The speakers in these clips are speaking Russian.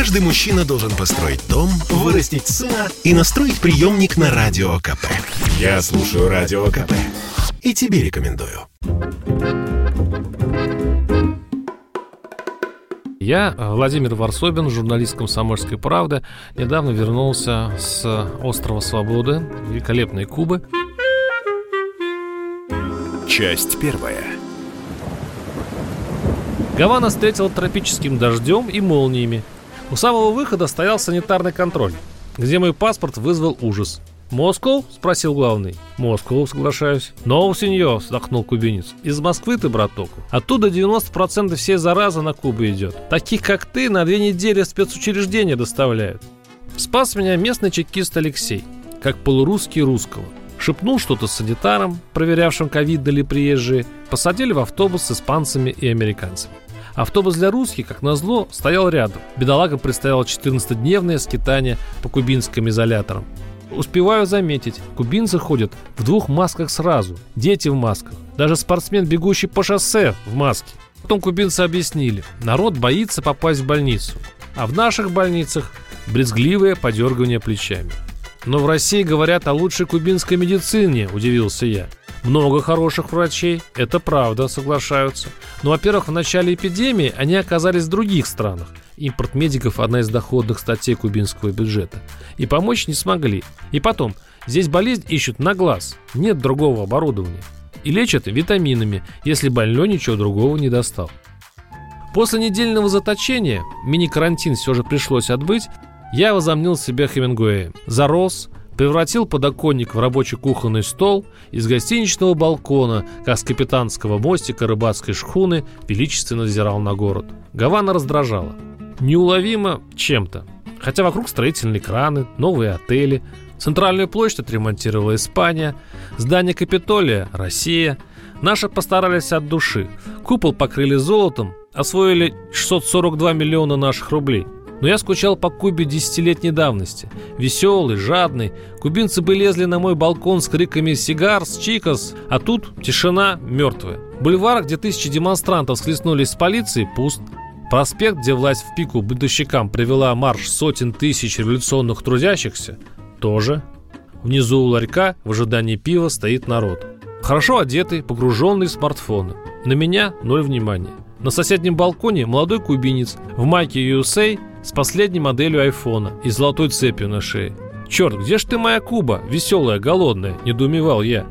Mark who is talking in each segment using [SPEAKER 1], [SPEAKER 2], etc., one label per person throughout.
[SPEAKER 1] Каждый мужчина должен построить дом, вырастить сына и настроить приемник на Радио КП. Я слушаю Радио КП и тебе рекомендую.
[SPEAKER 2] Я, Владимир Варсобин, журналист «Комсомольской правды», недавно вернулся с острова Свободы, великолепной Кубы.
[SPEAKER 1] Часть первая.
[SPEAKER 2] Гавана встретила тропическим дождем и молниями. У самого выхода стоял санитарный контроль, где мой паспорт вызвал ужас. «Москов?» – спросил главный. «Москов, соглашаюсь». «Ноу, сеньор», – вздохнул кубинец. «Из Москвы ты, браток. Оттуда 90% всей заразы на Кубу идет. Таких, как ты, на две недели в спецучреждения доставляют». Спас меня местный чекист Алексей, как полурусский русского. Шепнул что-то с санитаром, проверявшим, ковид ли приезжие, посадили в автобус с испанцами и американцами. Автобус для русских, как назло, стоял рядом. Бедолага предстояло 14-дневное скитание по кубинским изоляторам. Успеваю заметить, кубинцы ходят в двух масках сразу. Дети в масках. Даже спортсмен, бегущий по шоссе, в маске. Потом кубинцы объяснили, народ боится попасть в больницу. А в наших больницах брезгливое подергивание плечами. Но в России говорят о лучшей кубинской медицине, удивился я. Много хороших врачей, это правда, соглашаются. Но, во-первых, в начале эпидемии они оказались в других странах. Импорт медиков – одна из доходных статей кубинского бюджета. И помочь не смогли. И потом, здесь болезнь ищут на глаз, нет другого оборудования. И лечат витаминами, если больной ничего другого не достал. После недельного заточения, мини-карантин все же пришлось отбыть, я возомнил себя Хемингуэем. Зарос, превратил подоконник в рабочий кухонный стол, из гостиничного балкона, как с капитанского мостика рыбацкой шхуны, величественно взирал на город. Гавана раздражала. Неуловимо чем-то. Хотя вокруг строительные краны, новые отели, центральную площадь отремонтировала Испания, здание Капитолия – Россия. Наши постарались от души. Купол покрыли золотом, освоили 642 миллиона наших рублей – но я скучал по Кубе десятилетней давности. Веселый, жадный. Кубинцы бы лезли на мой балкон с криками «Сигарс! Чикос!», а тут тишина мертвая. Бульвар, где тысячи демонстрантов схлестнулись с полицией, пуст. Проспект, где власть в пику бытовщикам привела марш сотен тысяч революционных трудящихся, тоже. Внизу у ларька в ожидании пива стоит народ. Хорошо одетый, погруженный в смартфоны. На меня ноль внимания. На соседнем балконе молодой кубинец в майке USA с последней моделью айфона и золотой цепью на шее. «Черт, где ж ты моя Куба, веселая, голодная?» – недоумевал я.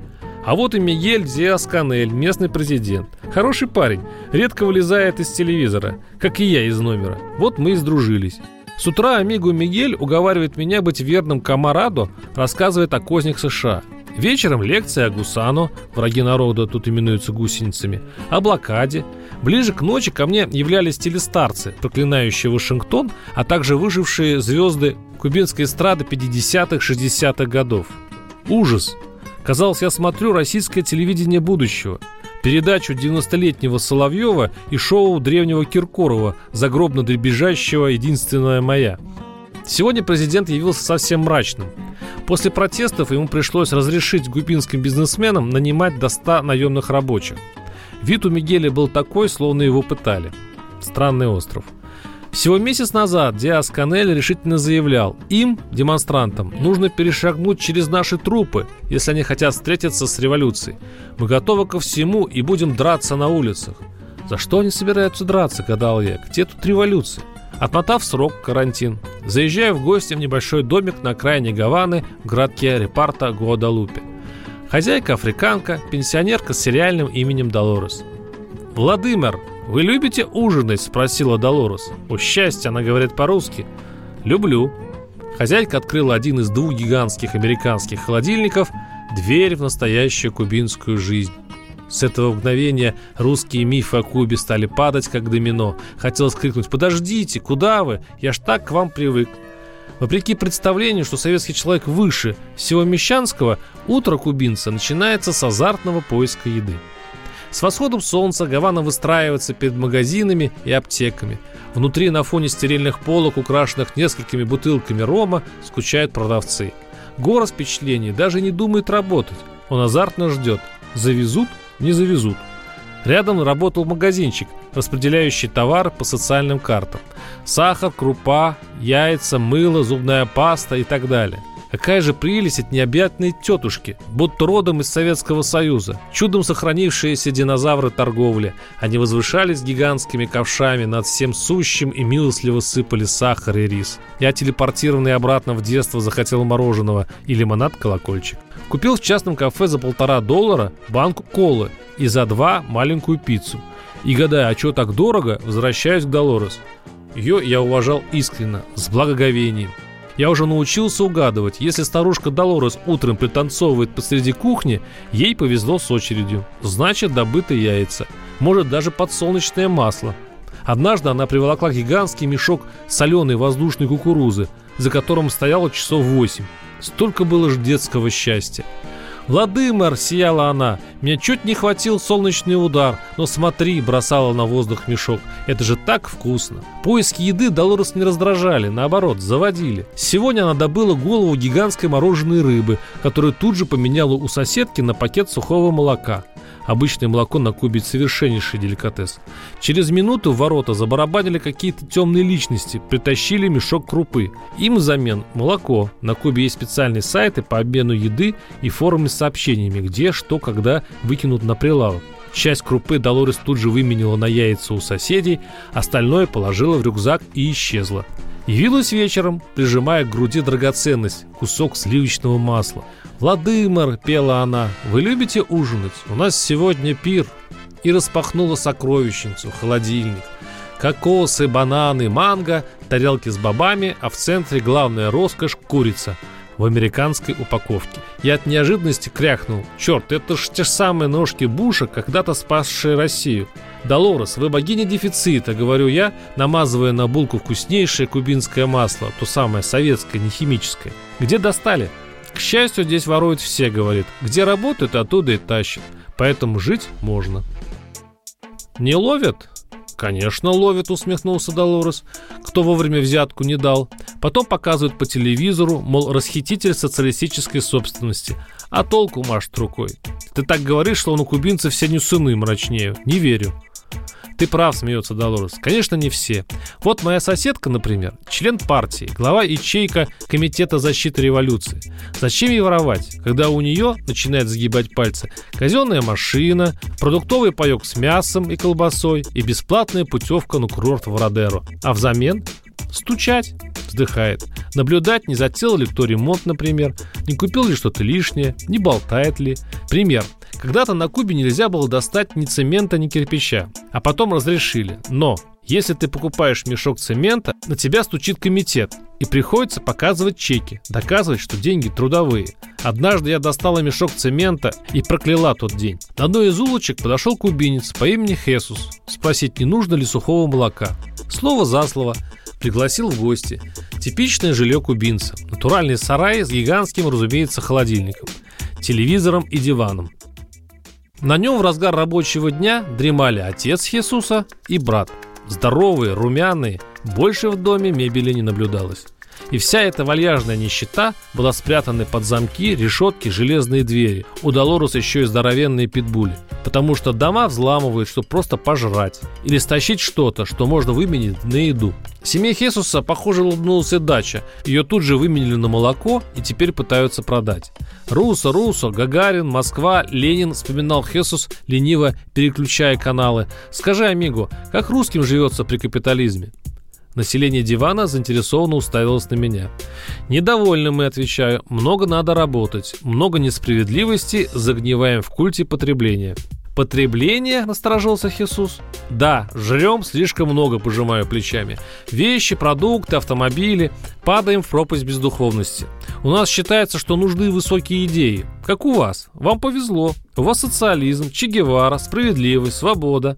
[SPEAKER 2] А вот и Мигель Диас-Канель, местный президент. Хороший парень, редко вылезает из телевизора, как и я из номера. Вот мы и сдружились. С утра Амигу Мигель уговаривает меня быть верным Камарадо, рассказывает о кознях США. Вечером лекция о Гусано, враги народа тут именуются гусеницами, о блокаде, Ближе к ночи ко мне являлись телестарцы, проклинающие Вашингтон, а также выжившие звезды кубинской эстрады 50-х, 60-х годов. Ужас! Казалось, я смотрю российское телевидение будущего. Передачу 90-летнего Соловьева и шоу древнего Киркорова, загробно дребезжащего «Единственная моя». Сегодня президент явился совсем мрачным. После протестов ему пришлось разрешить губинским бизнесменам нанимать до 100 наемных рабочих – Вид у Мигеля был такой, словно его пытали. Странный остров. Всего месяц назад Диас Канель решительно заявлял, им, демонстрантам, нужно перешагнуть через наши трупы, если они хотят встретиться с революцией. Мы готовы ко всему и будем драться на улицах. За что они собираются драться, гадал я, где тут революция? Отмотав срок, карантин, заезжаю в гости в небольшой домик на окраине Гаваны в городке Репарта Гуадалупе. Хозяйка африканка, пенсионерка с сериальным именем Долорес. «Владимир, вы любите ужинать?» – спросила Долорес. «О счастье!» – она говорит по-русски. «Люблю». Хозяйка открыла один из двух гигантских американских холодильников, дверь в настоящую кубинскую жизнь. С этого мгновения русские мифы о Кубе стали падать, как домино. Хотелось крикнуть «Подождите, куда вы? Я ж так к вам привык». Вопреки представлению, что советский человек выше всего мещанского, утро кубинца начинается с азартного поиска еды. С восходом солнца Гавана выстраивается перед магазинами и аптеками. Внутри на фоне стерильных полок, украшенных несколькими бутылками рома, скучают продавцы. Город впечатлений даже не думает работать. Он азартно ждет. Завезут, не завезут. Рядом работал магазинчик, распределяющий товар по социальным картам. Сахар, крупа, яйца, мыло, зубная паста и так далее. Какая же прелесть от необъятной тетушки, будто родом из Советского Союза, чудом сохранившиеся динозавры торговли. Они возвышались гигантскими ковшами над всем сущим и милостливо сыпали сахар и рис. Я телепортированный обратно в детство захотел мороженого и лимонад-колокольчик. Купил в частном кафе за полтора доллара банку колы и за два маленькую пиццу. И гадая, а что так дорого, возвращаюсь к Долорес. Ее я уважал искренне, с благоговением. Я уже научился угадывать, если старушка Долорес утром пританцовывает посреди кухни, ей повезло с очередью. Значит, добыты яйца. Может, даже подсолнечное масло. Однажды она приволокла гигантский мешок соленой воздушной кукурузы, за которым стояло часов восемь. Столько было ж детского счастья. «Владымир!» — сияла она. «Мне чуть не хватил солнечный удар, но смотри!» — бросала на воздух мешок. «Это же так вкусно!» Поиски еды Долорес не раздражали, наоборот, заводили. Сегодня она добыла голову гигантской мороженой рыбы, которую тут же поменяла у соседки на пакет сухого молока. Обычное молоко на Кубе совершеннейший деликатес. Через минуту в ворота забарабанили какие-то темные личности, притащили мешок крупы. Им взамен молоко. На Кубе есть специальные сайты по обмену еды и форумы с сообщениями, где, что, когда выкинут на прилавок. Часть крупы Долорес тут же выменила на яйца у соседей, остальное положила в рюкзак и исчезла. Явилась вечером, прижимая к груди драгоценность, кусок сливочного масла – «Владымир», — пела она, — «вы любите ужинать? У нас сегодня пир». И распахнула сокровищницу, холодильник. Кокосы, бананы, манго, тарелки с бобами, а в центре главная роскошь — курица в американской упаковке. Я от неожиданности крякнул. Черт, это ж те же самые ножки Буша, когда-то спасшие Россию. «Долорес, вы богиня дефицита», — говорю я, намазывая на булку вкуснейшее кубинское масло, то самое советское, не химическое. «Где достали?» К счастью, здесь воруют все, говорит. Где работают, оттуда и тащат. Поэтому жить можно. Не ловят? Конечно, ловят, усмехнулся Долорес. Кто вовремя взятку не дал. Потом показывают по телевизору, мол, расхититель социалистической собственности. А толку машет рукой. Ты так говоришь, что он у кубинцев все не сыны мрачнее. Не верю. Ты прав, смеется Долорес. Конечно, не все. Вот моя соседка, например, член партии, глава ячейка Комитета защиты революции. Зачем ей воровать, когда у нее начинает сгибать пальцы казенная машина, продуктовый паек с мясом и колбасой и бесплатная путевка на курорт в Родеро. А взамен стучать, вздыхает. Наблюдать, не затеял ли кто ремонт, например, не купил ли что-то лишнее, не болтает ли. Пример. Когда-то на Кубе нельзя было достать ни цемента, ни кирпича, а потом разрешили. Но если ты покупаешь мешок цемента, на тебя стучит комитет, и приходится показывать чеки, доказывать, что деньги трудовые. Однажды я достала мешок цемента и прокляла тот день. На одной из улочек подошел кубинец по имени Хесус, спросить, не нужно ли сухого молока. Слово за слово, пригласил в гости. Типичное жилье кубинца. Натуральный сарай с гигантским, разумеется, холодильником, телевизором и диваном. На нем в разгар рабочего дня дремали отец Иисуса и брат. Здоровые, румяные, больше в доме мебели не наблюдалось. И вся эта вальяжная нищета была спрятана под замки, решетки, железные двери. У Долорес еще и здоровенные питбули. Потому что дома взламывают, чтобы просто пожрать. Или стащить что-то, что можно выменить на еду. Семье Хесуса, похоже, улыбнулась и дача. Ее тут же выменили на молоко и теперь пытаются продать. Руссо, Руссо, Гагарин, Москва, Ленин, вспоминал Хесус, лениво переключая каналы. Скажи, Амиго, как русским живется при капитализме? Население дивана заинтересованно уставилось на меня. Недовольны мы, отвечаю. Много надо работать. Много несправедливости, загниваем в культе потребления. «Потребление?» – насторожился Хисус. «Да, жрем слишком много», – пожимаю плечами. «Вещи, продукты, автомобили. Падаем в пропасть бездуховности. У нас считается, что нужны высокие идеи. Как у вас. Вам повезло. У вас социализм, Че Гевара, справедливость, свобода.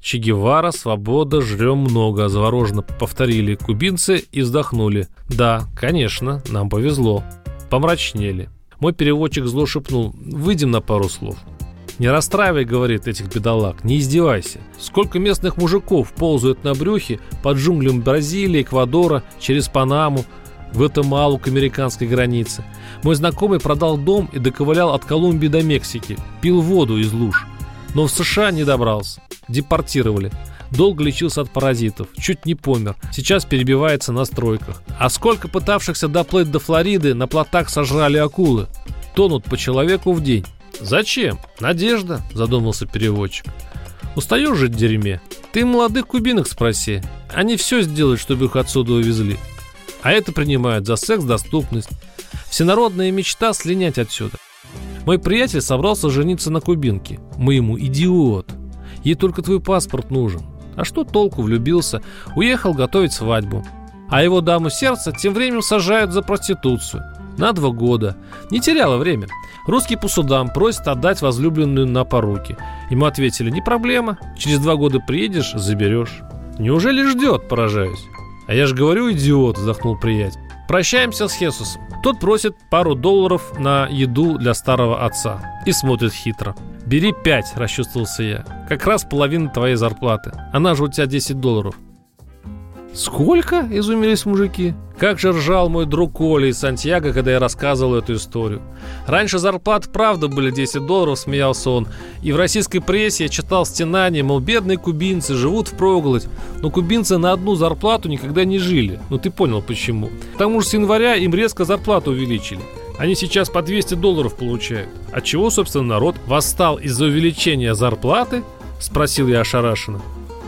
[SPEAKER 2] Че Гевара, свобода, жрем много, завороженно повторили кубинцы и вздохнули. Да, конечно, нам повезло. Помрачнели. Мой переводчик зло шепнул, выйдем на пару слов. Не расстраивай, говорит, этих бедолаг, не издевайся. Сколько местных мужиков ползают на брюхе под джунглям Бразилии, Эквадора, через Панаму, Гватемалу к американской границе. Мой знакомый продал дом и доковылял от Колумбии до Мексики, пил воду из луж – Но в США не добрался. Депортировали. Долго лечился от паразитов, чуть не помер. Сейчас перебивается на стройках. А сколько пытавшихся доплыть до Флориды на плотах сожрали акулы? Тонут по человеку в день. «Зачем? Надежда», — задумался переводчик. «Устаешь жить в дерьме? Ты молодых кубинок спроси. Они все сделают, чтобы их отсюда увезли. А это принимают за секс-доступность. Всенародная мечта слинять отсюда. Мой приятель собрался жениться на кубинке. Мы ему идиот. Ей только твой паспорт нужен. А что толку, влюбился, уехал готовить свадьбу. А его даму сердца тем временем сажают за проституцию. На два года. Не теряло время. Русский по судам просит отдать возлюбленную на поруки. Ему ответили, не проблема, через два года приедешь, заберешь. Неужели ждет, поражаюсь. А я же говорю, идиот, вздохнул приятель. Прощаемся с Хесусом. Тот просит пару долларов на еду для старого отца. И смотрит хитро. «Бери пять», – расчувствовался я. «Как раз половина твоей зарплаты. Она же у тебя 10 долларов». «Сколько?» – изумились мужики. Как же ржал мой друг Коля из Сантьяго, когда я рассказывал эту историю. Раньше зарплаты правда были 10 долларов, смеялся он. И в российской прессе я читал стенания, мол, бедные кубинцы живут в проголодь. Но кубинцы на одну зарплату никогда не жили. Ну ты понял почему. К тому же с января им резко зарплату увеличили. Они сейчас по 200 долларов получают. От чего, собственно, народ восстал из-за увеличения зарплаты? Спросил я ошарашенно.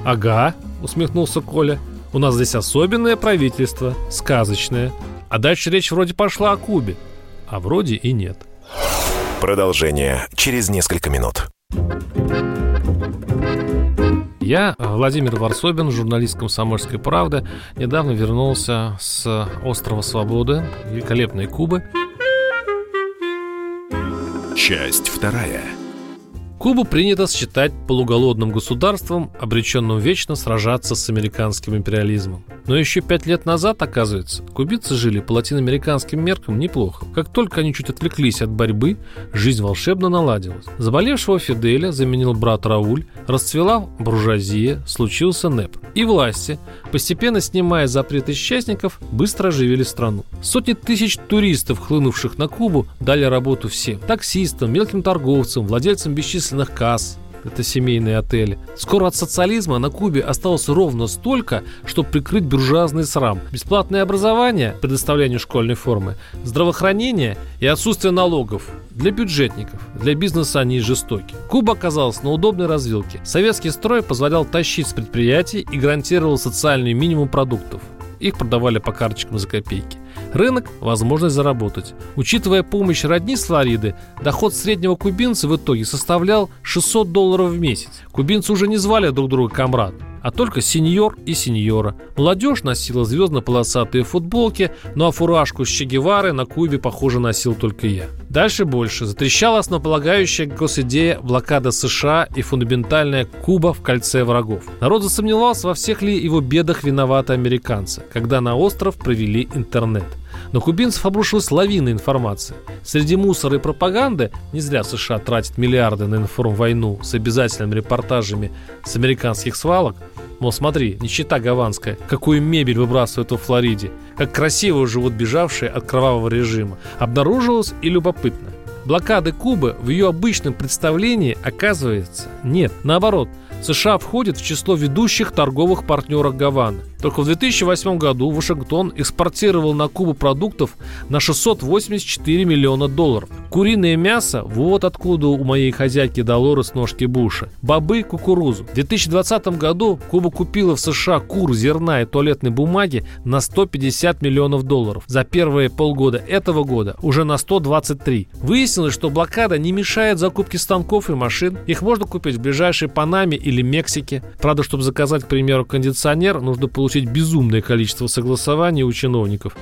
[SPEAKER 2] Ага, усмехнулся Коля. У нас здесь особенное правительство, сказочное. А дальше речь вроде пошла о Кубе. А вроде и нет.
[SPEAKER 1] Продолжение через несколько минут.
[SPEAKER 2] Я, Владимир Варсобин, журналист «Комсомольской правды», недавно вернулся с острова Свободы, великолепной Кубы.
[SPEAKER 1] Часть вторая.
[SPEAKER 2] Кубу принято считать полуголодным государством, обреченным вечно сражаться с американским империализмом. Но еще пять лет назад, оказывается, кубинцы жили по латиноамериканским меркам неплохо. Как только они чуть отвлеклись от борьбы, жизнь волшебно наладилась. Заболевшего Фиделя заменил брат Рауль, расцвела буржуазия, случился НЭП. И власти, постепенно снимая запреты исчезников, быстро оживили страну. Сотни тысяч туристов, хлынувших на Кубу, дали работу всем. Таксистам, мелким торговцам, владельцам бесчисленных касс, это семейные отели. Скоро от социализма на Кубе осталось ровно столько, чтобы прикрыть буржуазный срам. Бесплатное образование, предоставление школьной формы, здравоохранение и отсутствие налогов. Для бюджетников, для бизнеса они жестоки. Куба оказалась на удобной развилке. Советский строй позволял тащить с предприятий и гарантировал социальный минимум продуктов. Их продавали по карточкам за копейки. Рынок – возможность заработать. Учитывая помощь родни с Флориды, доход среднего кубинца в итоге составлял 600 долларов в месяц. Кубинцы уже не звали друг друга комрад а только сеньор и сеньора. Молодежь носила звездно-полосатые футболки, ну а фуражку с Че Гевары на Кубе, похоже, носил только я. Дальше больше. Затрещала основополагающая госидея блокада США и фундаментальная Куба в кольце врагов. Народ засомневался, во всех ли его бедах виноваты американцы, когда на остров провели интернет. На кубинцев обрушилась лавина информации. Среди мусора и пропаганды не зря США тратит миллиарды на информвойну с обязательными репортажами с американских свалок. Мол, смотри, нищета гаванская, какую мебель выбрасывают во Флориде, как красиво живут бежавшие от кровавого режима. Обнаружилось и любопытно. Блокады Кубы в ее обычном представлении, оказывается, нет. Наоборот, США входит в число ведущих торговых партнеров Гаваны. Только в 2008 году Вашингтон экспортировал на Кубу продуктов на 684 миллиона долларов. Куриное мясо – вот откуда у моей хозяйки Долорес ножки Буша. Бобы – кукурузу. В 2020 году Куба купила в США кур, зерна и туалетной бумаги на 150 миллионов долларов. За первые полгода этого года уже на 123. Выяснилось, что блокада не мешает закупке станков и машин. Их можно купить в ближайшей Панаме или Мексике. Правда, чтобы заказать, к примеру, кондиционер, нужно получить получить безумное количество согласований у чиновников.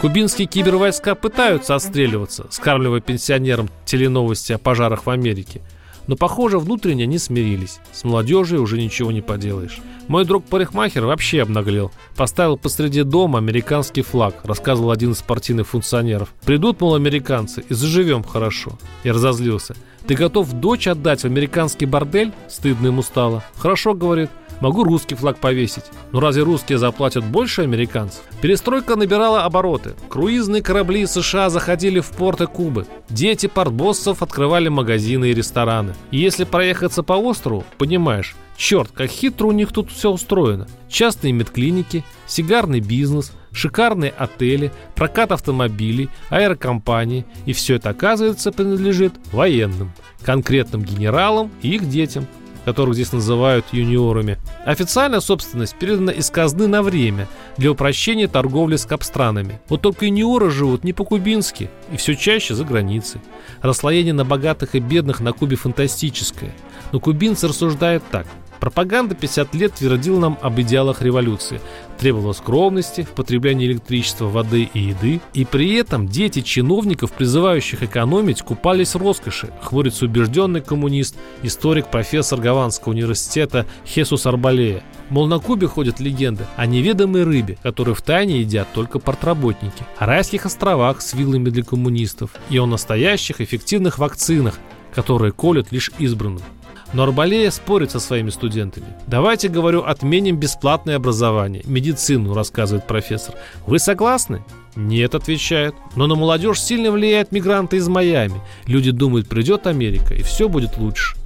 [SPEAKER 2] Кубинские кибервойска пытаются отстреливаться, скармливая пенсионерам теленовости о пожарах в Америке. Но, похоже, внутренне не смирились. С молодежью уже ничего не поделаешь. Мой друг парикмахер вообще обнаглел. Поставил посреди дома американский флаг, рассказывал один из партийных функционеров. Придут, мол, американцы, и заживем хорошо. Я разозлился. Ты готов дочь отдать в американский бордель? Стыдно ему стало. Хорошо, говорит. Могу русский флаг повесить. Но разве русские заплатят больше американцев? Перестройка набирала обороты. Круизные корабли США заходили в порты Кубы. Дети портбоссов открывали магазины и рестораны. И если проехаться по острову, понимаешь, Черт, как хитро у них тут все устроено. Частные медклиники, сигарный бизнес, шикарные отели, прокат автомобилей, аэрокомпании. И все это, оказывается, принадлежит военным, конкретным генералам и их детям – которых здесь называют юниорами. Официальная собственность передана из казны на время для упрощения торговли с капстранами. Вот только юниоры живут не по-кубински и все чаще за границей. Расслоение на богатых и бедных на Кубе фантастическое. Но кубинцы рассуждают так – Пропаганда 50 лет твердила нам об идеалах революции, требовала скромности в потреблении электричества, воды и еды, и при этом дети чиновников, призывающих экономить, купались в роскоши, хворится убежденный коммунист, историк, профессор Гаванского университета Хесус Арбалея. Мол, на Кубе ходят легенды о неведомой рыбе, которую в тайне едят только портработники, о райских островах с виллами для коммунистов и о настоящих эффективных вакцинах, которые колят лишь избранным. Но Арбалея спорит со своими студентами. «Давайте, говорю, отменим бесплатное образование, медицину», рассказывает профессор. «Вы согласны?» «Нет», отвечают. «Но на молодежь сильно влияют мигранты из Майами. Люди думают, придет Америка, и все будет лучше».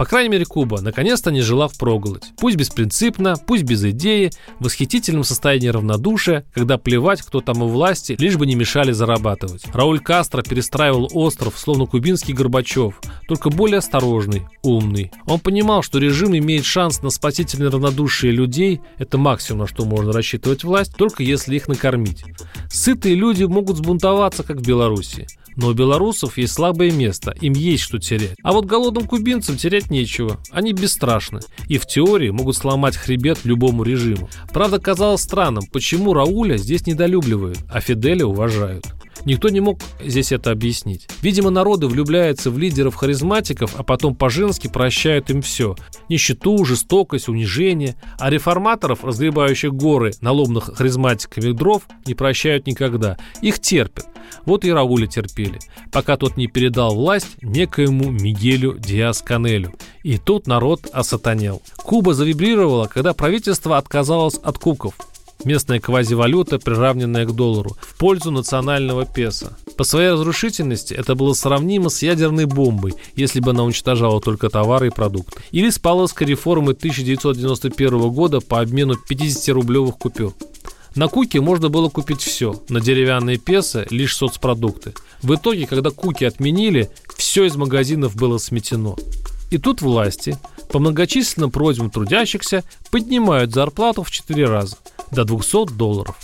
[SPEAKER 2] По крайней мере, Куба наконец-то не жила в проголодь. Пусть беспринципно, пусть без идеи, в восхитительном состоянии равнодушия, когда плевать, кто там у власти, лишь бы не мешали зарабатывать. Рауль Кастро перестраивал остров, словно кубинский Горбачев, только более осторожный, умный. Он понимал, что режим имеет шанс на спасительное равнодушие людей, это максимум, на что можно рассчитывать власть, только если их накормить. Сытые люди могут сбунтоваться, как в Беларуси. Но у белорусов есть слабое место, им есть что терять. А вот голодным кубинцам терять нечего. Они бесстрашны. И в теории могут сломать хребет любому режиму. Правда, казалось странным, почему Рауля здесь недолюбливают, а Фиделя уважают. Никто не мог здесь это объяснить. Видимо, народы влюбляются в лидеров-харизматиков, а потом по-женски прощают им все. Нищету, жестокость, унижение. А реформаторов, разгребающих горы наломных харизматиками дров, не прощают никогда. Их терпят. Вот и Рауля терпели, пока тот не передал власть некоему Мигелю Диас-Канелю. И тут народ осатанел. Куба завибрировала, когда правительство отказалось от куков – местная квазивалюта, приравненная к доллару, в пользу национального песо. По своей разрушительности это было сравнимо с ядерной бомбой, если бы она уничтожала только товары и продукты. Или с Павловской реформы 1991 года по обмену 50-рублевых купюр. На Куке можно было купить все, на деревянные песо лишь соцпродукты. В итоге, когда Куки отменили, все из магазинов было сметено. И тут власти, по многочисленным просьбам трудящихся, поднимают зарплату в 4 раза – до 200 долларов.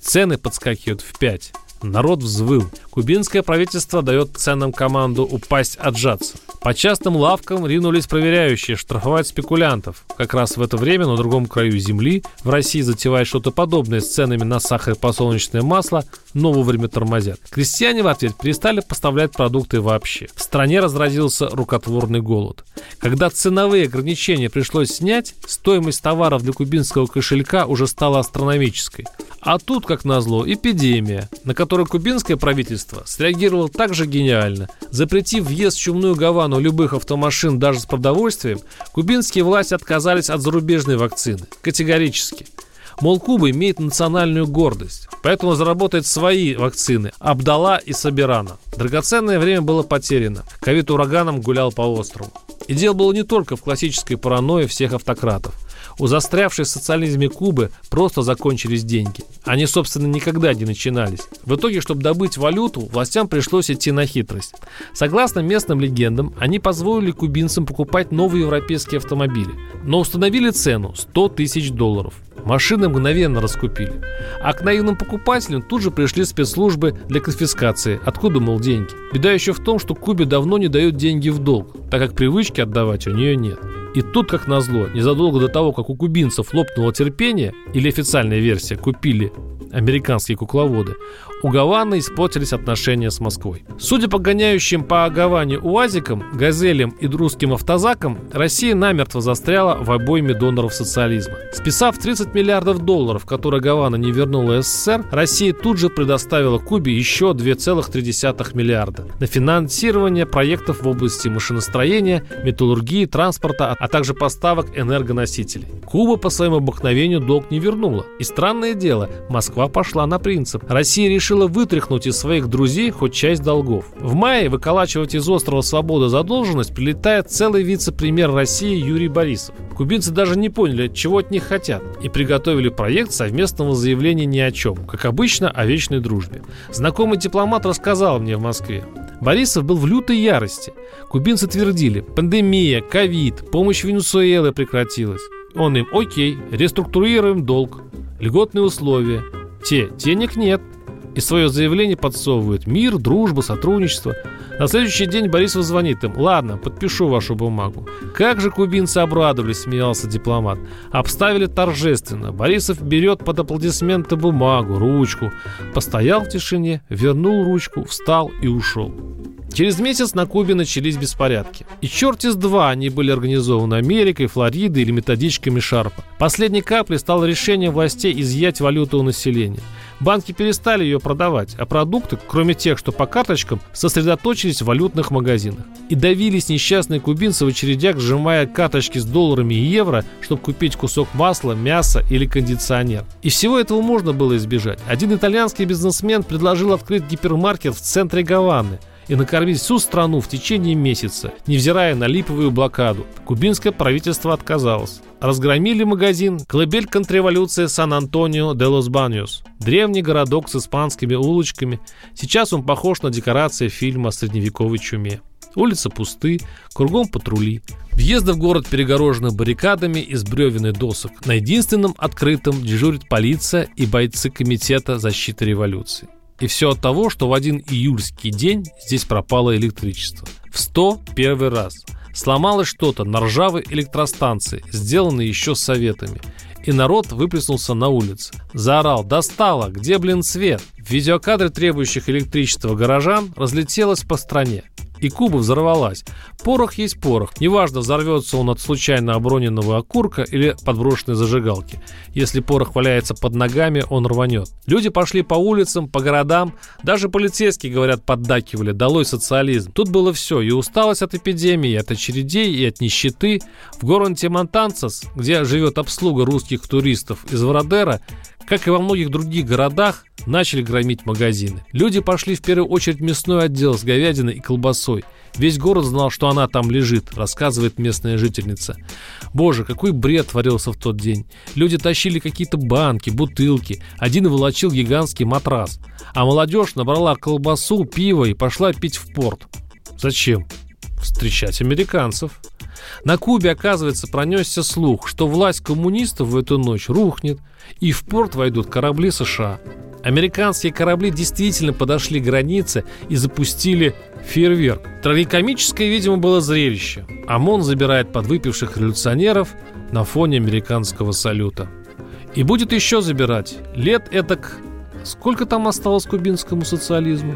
[SPEAKER 2] Цены подскакивают в 5. Народ взвыл. Кубинское правительство дает ценам команду упасть, отжаться. По частным лавкам ринулись проверяющие штрафовать спекулянтов. Как раз в это время на другом краю земли в России затевает что-то подобное с ценами на сахар и подсолнечное масло, но вовремя тормозят. Крестьяне в ответ перестали поставлять продукты вообще. В стране разразился рукотворный голод. Когда ценовые ограничения пришлось снять, стоимость товаров для кубинского кошелька уже стала астрономической. А тут, как назло, эпидемия, на которую кубинское правительство среагировало так же гениально. Запретив въезд в Чумную Гавану любых автомашин даже с продовольствием, кубинские власти отказались от зарубежной вакцины. Категорически. Мол, Куба имеет национальную гордость, поэтому заработает свои вакцины Абдала и Сабирана. Драгоценное время было потеряно. Ковид ураганом гулял по острову. И дело было не только в классической паранойи всех автократов. У застрявшей в социализме Кубы просто закончились деньги. Они, собственно, никогда не начинались. В итоге, чтобы добыть валюту, властям пришлось идти на хитрость. Согласно местным легендам, они позволили кубинцам покупать новые европейские автомобили, но установили цену 100 тысяч долларов. Машины мгновенно раскупили. А к наивным покупателям тут же пришли спецслужбы для конфискации. Откуда, мол, деньги? Беда еще в том, что Кубе давно не дают деньги в долг, так как привычки отдавать у нее нет. И тут, как назло, незадолго до того, как у кубинцев лопнуло терпение, или официальная версия, купили американские кукловоды, У Гаваны испортились отношения с Москвой. Судя по гоняющим по Гаване УАЗикам, Газелям и русским автозакам, Россия намертво застряла в обойме доноров социализма. Списав 30 миллиардов долларов, которые Гавана не вернула СССР, Россия тут же предоставила Кубе еще 2,3 миллиарда на финансирование проектов в области машиностроения, металлургии, транспорта, а также поставок энергоносителей. Куба по своему обыкновению долг не вернула. И странное дело, Москва пошла на принцип. Россия решила вытряхнуть из своих друзей хоть часть долгов. В мае выколачивать из острова Свобода задолженность прилетает целый вице-премьер России Юрий Борисов. Кубинцы даже не поняли, чего от них хотят, и приготовили проект совместного заявления ни о чем, как обычно, о вечной дружбе. Знакомый дипломат рассказал мне в Москве. Борисов был в лютой ярости. Кубинцы твердили, пандемия, ковид, помощь Венесуэлы прекратилась. Он им, окей, реструктурируем долг, льготные условия. Те, денег нет. И свое заявление подсовывают мир, дружба, сотрудничество. На следующий день Борисов звонит им. Ладно, подпишу вашу бумагу. Как же кубинцы обрадовались, смеялся дипломат. Обставили торжественно. Борисов берет под аплодисменты бумагу, ручку. Постоял в тишине, вернул ручку, встал и ушел. Через месяц на Кубе начались беспорядки. И черт из два они были организованы Америкой, Флоридой или методичками Шарпа. Последней каплей стало решение властей изъять валюту у населения. Банки перестали ее продавать, а продукты, кроме тех, что по карточкам, сосредоточились в валютных магазинах. И давились несчастные кубинцы в очередях, сжимая карточки с долларами и евро, чтобы купить кусок масла, мяса или кондиционер. И всего этого можно было избежать. Один итальянский бизнесмен предложил открыть гипермаркет в центре Гаваны – и накормить всю страну в течение месяца, невзирая на липовую блокаду. Кубинское правительство отказалось. Разгромили магазин «Колыбель контрреволюции Сан-Антонио де лос Баньос». Древний городок с испанскими улочками. Сейчас он похож на декорации фильма о средневековой чуме. Улицы пусты, кругом патрули. Въезды в город перегорожены баррикадами из бревен и досок. На единственном открытом дежурит полиция и бойцы Комитета защиты революции. И все от того, что в один июльский день здесь пропало электричество. В 101 раз. Сломалось что-то на ржавой электростанции, сделанной еще советами. И народ выплеснулся на улицы. Заорал «Достало! Где, блин, свет?» Видеокадры требующих электричества горожан разлетелось по стране и Куба взорвалась. Порох есть порох. Неважно, взорвется он от случайно оброненного окурка или подброшенной зажигалки. Если порох валяется под ногами, он рванет. Люди пошли по улицам, по городам. Даже полицейские, говорят, поддакивали. Долой социализм. Тут было все. И усталость от эпидемии, и от очередей, и от нищеты. В городе Монтанцес, где живет обслуга русских туристов из Вородера, как и во многих других городах, начали громить магазины. Люди пошли в первую очередь в мясной отдел с говядиной и колбасой. Весь город знал, что она там лежит, рассказывает местная жительница. Боже, какой бред творился в тот день. Люди тащили какие-то банки, бутылки. Один волочил гигантский матрас. А молодежь набрала колбасу, пиво и пошла пить в порт. Зачем? Встречать американцев. На Кубе, оказывается, пронесся слух, что власть коммунистов в эту ночь рухнет, и в порт войдут корабли США. Американские корабли действительно подошли к границе и запустили фейерверк. Трагикомическое, видимо, было зрелище. ОМОН забирает подвыпивших революционеров на фоне американского салюта. И будет еще забирать. Лет этак... Сколько там осталось кубинскому социализму?